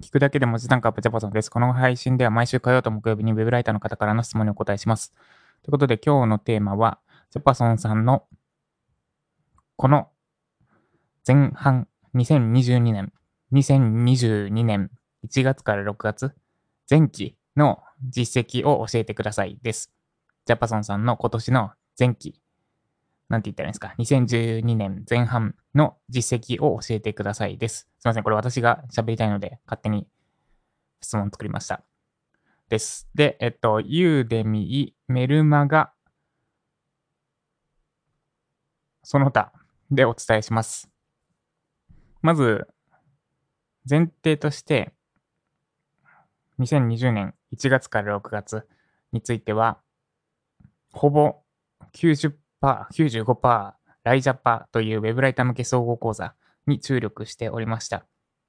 聞くだけで文字単価アップジャパソンです。この配信では毎週火曜と木曜日にウェブライターの方からの質問にお答えします。ということで今日のテーマは、ジャパソンさんのこの前半2022年、2022年1月から6月前期の実績を教えてくださいです。ジャパソンさんの今年の前期、なんて言ったらいいんですか、2012年前半の実績を教えてくださいです。すいません、これ私が喋りたいので勝手に質問作りました。です。で、えっと、ユーデミー、メルマガ、その他でお伝えします。まず、前提として、2020年1月から6月については、ほぼ90、95%ライジャパというウェブライター向け総合講座に注力しておりました。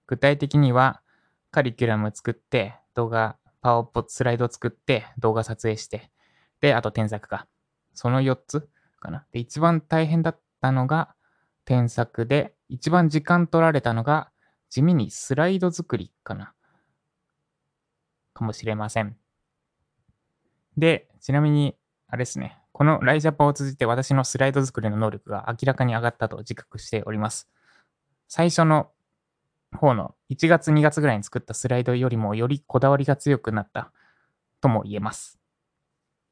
具体的には、カリキュラム作って、動画、パワーポスライド作って、動画撮影して、で、あと添削か。その4つかな。で、一番大変だったのが添削で、一番時間取られたのが、地味にスライド作りかな。かもしれません。で、ちなみに、あれですね。このライジャパを通じて私のスライド作りの能力が明らかに上がったと自覚しております。最初の方の1月2月ぐらいに作ったスライドよりもよりこだわりが強くなったとも言えます。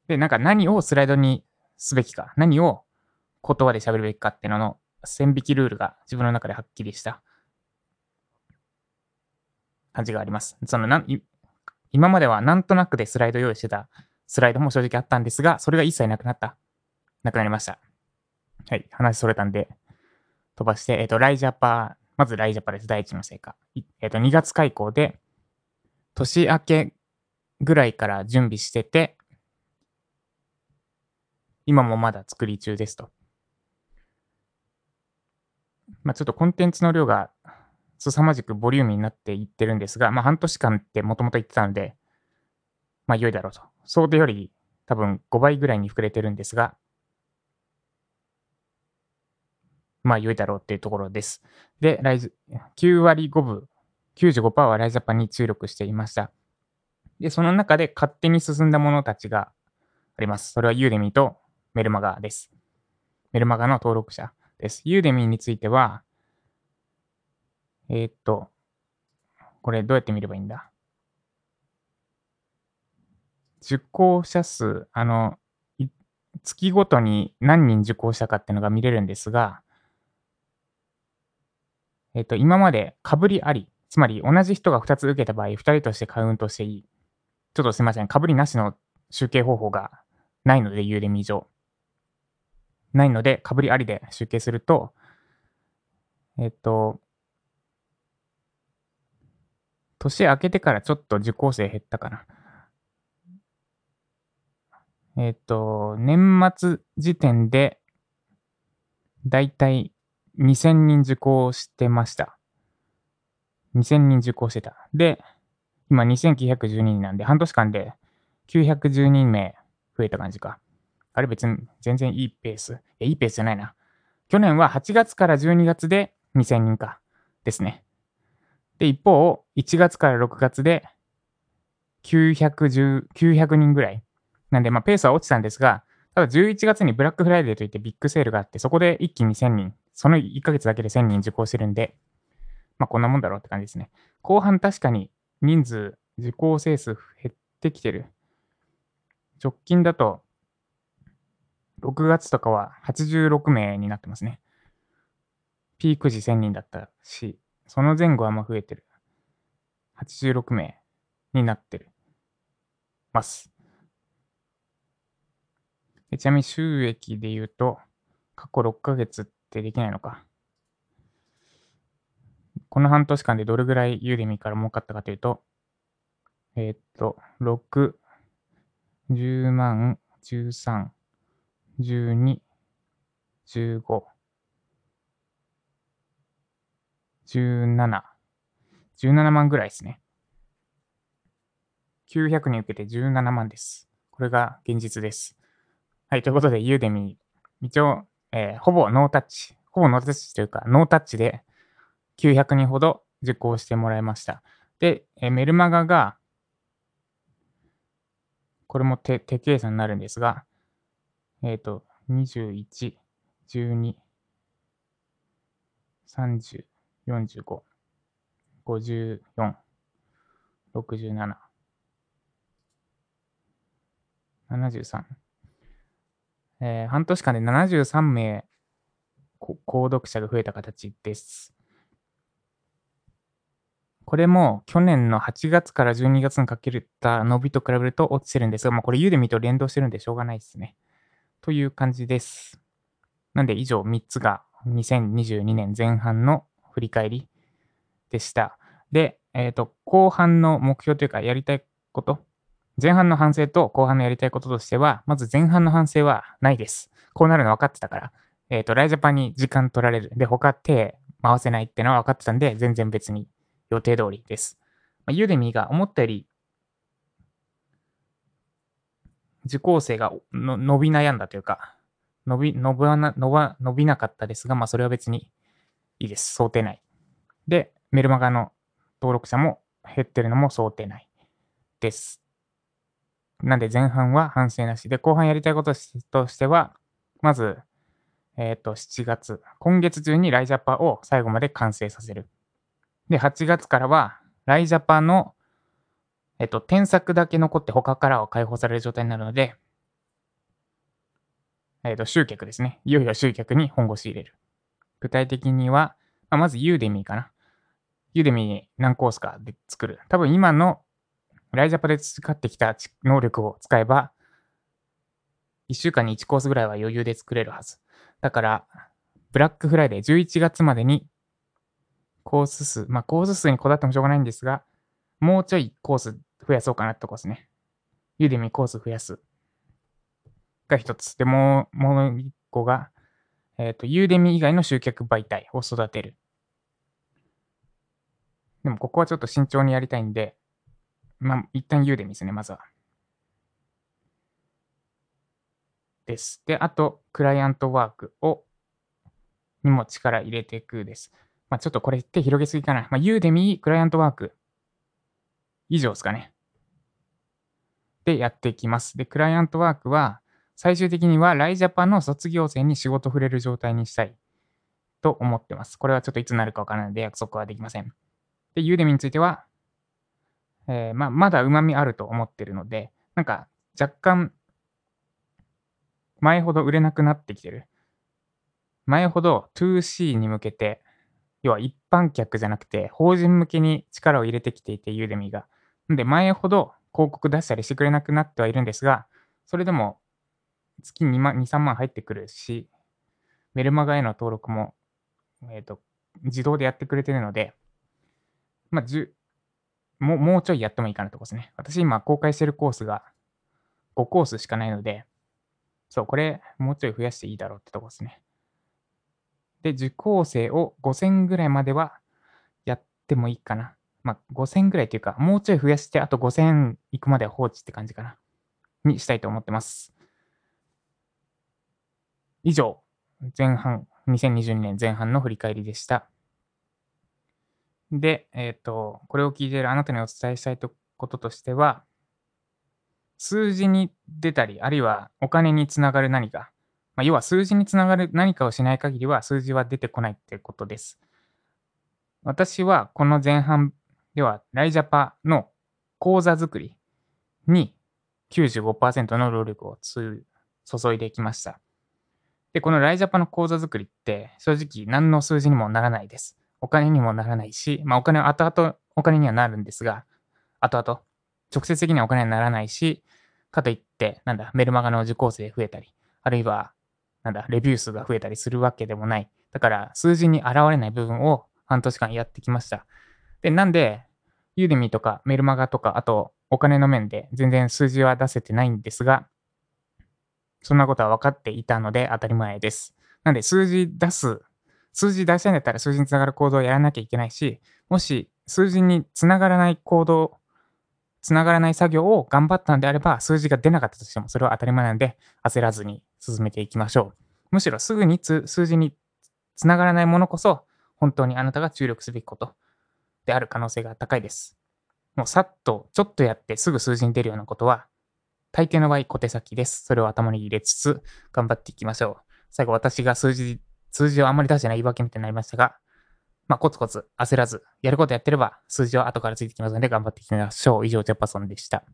で、なんか何をスライドにすべきか、何を言葉で喋るべきかっていうのの線引きルールが自分の中ではっきりした感じがあります。そのなん今まではなんとなくでスライド用意してたスライドも正直あったんですが、それが一切なくなった。なくなりました。はい、話それたんで、飛ばして、えっ、と、ライジャパー、まずライジャパーです。第一の成果。えっ、と、2月開講で、年明けぐらいから準備してて、今もまだ作り中ですと。まあ、ちょっとコンテンツの量が凄まじくボリューミーになっていってるんですが、まあ、半年間ってもともと言ってたので、まあ、良いだろうと。想定より多分5倍ぐらいに膨れてるんですが、まあ、良いだろうっていうところです。で、ライズ、9割5分、95%はライズジャパンに注力していました。で、その中で勝手に進んだものたちがあります。それはユーデミーとメルマガです。メルマガの登録者です。ユーデミーについては、えーっと、これどうやって見ればいいんだ？受講者数、あの、月ごとに何人受講したかっていうのが見れるんですが、えっ、と、今まで被りあり、つまり同じ人が2つ受けた場合、2人としてカウントしていい。ちょっとすいません、被りなしの集計方法がないので、ユーデミ上。ないので、被りありで集計すると、えっ、と、年明けてからちょっと受講生減ったかな。えっ、と、年末時点で、だいたい2000人受講してました。2000人受講してた。で、今2912人なんで、半年間で912人名増えた感じか。あれ別に全然いいペース。いや、いいペースじゃないな。去年は8月から12月で2000人か。ですね。で、一方、1月から6月で910 900人ぐらい。なんで、まあ、ペースは落ちたんですが、ただ11月にブラックフライデーといってビッグセールがあって、そこで一気に1000人、その1ヶ月だけで1000人受講してるんで、まあ、こんなもんだろうって感じですね。後半確かに人数、受講生数減ってきてる。直近だと、6月とかは86名になってますね。ピーク時1000人だったし、その前後はまあ増えてる。86名になってる。ます。ちなみに収益で言うと、過去6ヶ月ってできないのか。この半年間でどれぐらいユーデミーから儲かったかというと、えーっと、6、10万、13、12、15、17、17万ぐらいですね。900人受けて17万です。これが現実です。はい、ということで、ユーデミ、一応、えーほぼノータッチ、ほぼノータッチというか、ノータッチで900人ほど受講してもらいました。で、えメルマガが、これも手手計算になるんですが、えっ、ー、と、21、12、30、45、54、67、73。えー、半年間で73名、購読者が増えた形です。これも去年の8月から12月にかけた伸びと比べると落ちてるんですが、まあ、これユーデミと連動してるんでしょうがないですね。という感じです。なんで以上3つが2022年前半の振り返りでした。で、えっ、ー、と、後半の目標というかやりたいこと、前半の反省と後半のやりたいこととしては、まず前半の反省はないです。こうなるの分かってたから。えっ、ー、と、ライジャパンに時間取られる。で、他手回せないってのは分かってたんで、全然別に予定通りです。まあ、ユーデミーが思ったより受講生が伸び悩んだというか、伸び、伸びな、伸ば、伸びなかったですが、まあそれは別にいいです。想定内。で、メルマガの登録者も減ってるのも想定内です。なんで前半は反省なしで、後半やりたいこととしては、まず、えっ、ー、と、7月、今月中にライジャパを最後まで完成させる。で、8月からは、ライジャパの、えっと、添削だけ残って他からは解放される状態になるので、えっと、集客ですね。いよいよ集客に本腰入れる。具体的には、まあ、まずユーデミーかな。ユーデミー何コースかで作る。多分今のライジャパで培ってきた能力を使えば、1週間に1コースぐらいは余裕で作れるはず。だから、ブラックフライデー11月までにコース数、まあ、コース数にこだわってもしょうがないんですが、もうちょいコース増やそうかなってとこですね。 Udemy コース増やす。が一つ。で、もう、もう一個が、えっ、ー、と、 Udemy 以外の集客媒体を育てる。でも、ここはちょっと慎重にやりたいんで、まあ、一旦ユーデミーですね、まずは。です。で、あと、クライアントワークを、にも力入れていくです。まあ、ちょっとこれ手広げすぎかな。まあ、ユーデミ、クライアントワーク、以上ですかね。で、やっていきます。で、クライアントワークは、最終的にはライジャパンの卒業生に仕事触れる状態にしたいと思ってます。これはちょっといつになるかわからないので約束はできません。で、ユーデミについては、えー、まあ、まだ旨味あると思ってるので、なんか若干、前ほど売れなくなってきてる。前ほど 2C に向けて要は一般客じゃなくて、法人向けに力を入れてきていて、ユーデミーが。んで、前ほど広告出したりしてくれなくなってはいるんですが、それでも月2万、2、3万入ってくるし、メルマガへの登録も、えっ、ー、と、自動でやってくれてるので、まあ、もう、もうちょいやってもいいかなとことですね。私今公開してるコースが5コースしかないので、そう、これもうちょい増やしていいだろうってとこですね。で、受講生を5000ぐらいまではやってもいいかな。まあ、5000ぐらいというか、もうちょい増やして、あと5000行くまでは放置って感じかな。にしたいと思ってます。以上、前半、2022年前半の振り返りでした。で、えっ、ー、と、これを聞いているあなたにお伝えしたいこととしては、数字に出たり、あるいはお金につながる何か、まあ、要は数字につながる何かをしない限りは数字は出てこないってことです。私はこの前半ではライジャパの講座作りに95%の労力を注いできました。で、このライジャパの講座作りって正直何の数字にもならないです。お金にもならないし、まあお金は後々お金にはなるんですが、後々直接的にはお金にならないし、かといって、なんだ、メルマガの受講生増えたり、あるいはなんだ、レビュー数が増えたりするわけでもない。だから、数字に現れない部分を半年間やってきました。で、なんで、ユーデミーとかメルマガとか、あとお金の面で全然数字は出せてないんですが、そんなことは分かっていたので当たり前です。なんで数字出す、数字出したいんだったら数字につながる行動をやらなきゃいけないし、もし数字につながらない行動、つながらない作業を頑張ったんであれば、数字が出なかったとしても、それは当たり前なんで、焦らずに進めていきましょう。むしろすぐに数字につながらないものこそ、本当にあなたが注力すべきことである可能性が高いです。もうさっと、ちょっとやってすぐ数字に出るようなことは、大抵の場合小手先です。それを頭に入れつつ、頑張っていきましょう。最後私が数字、数字をあんまり出してない言い訳みたいになりましたが、まあ、コツコツ焦らず、やることやってれば数字は後からついてきますので頑張っていきましょう。以上、ジャパソンでした。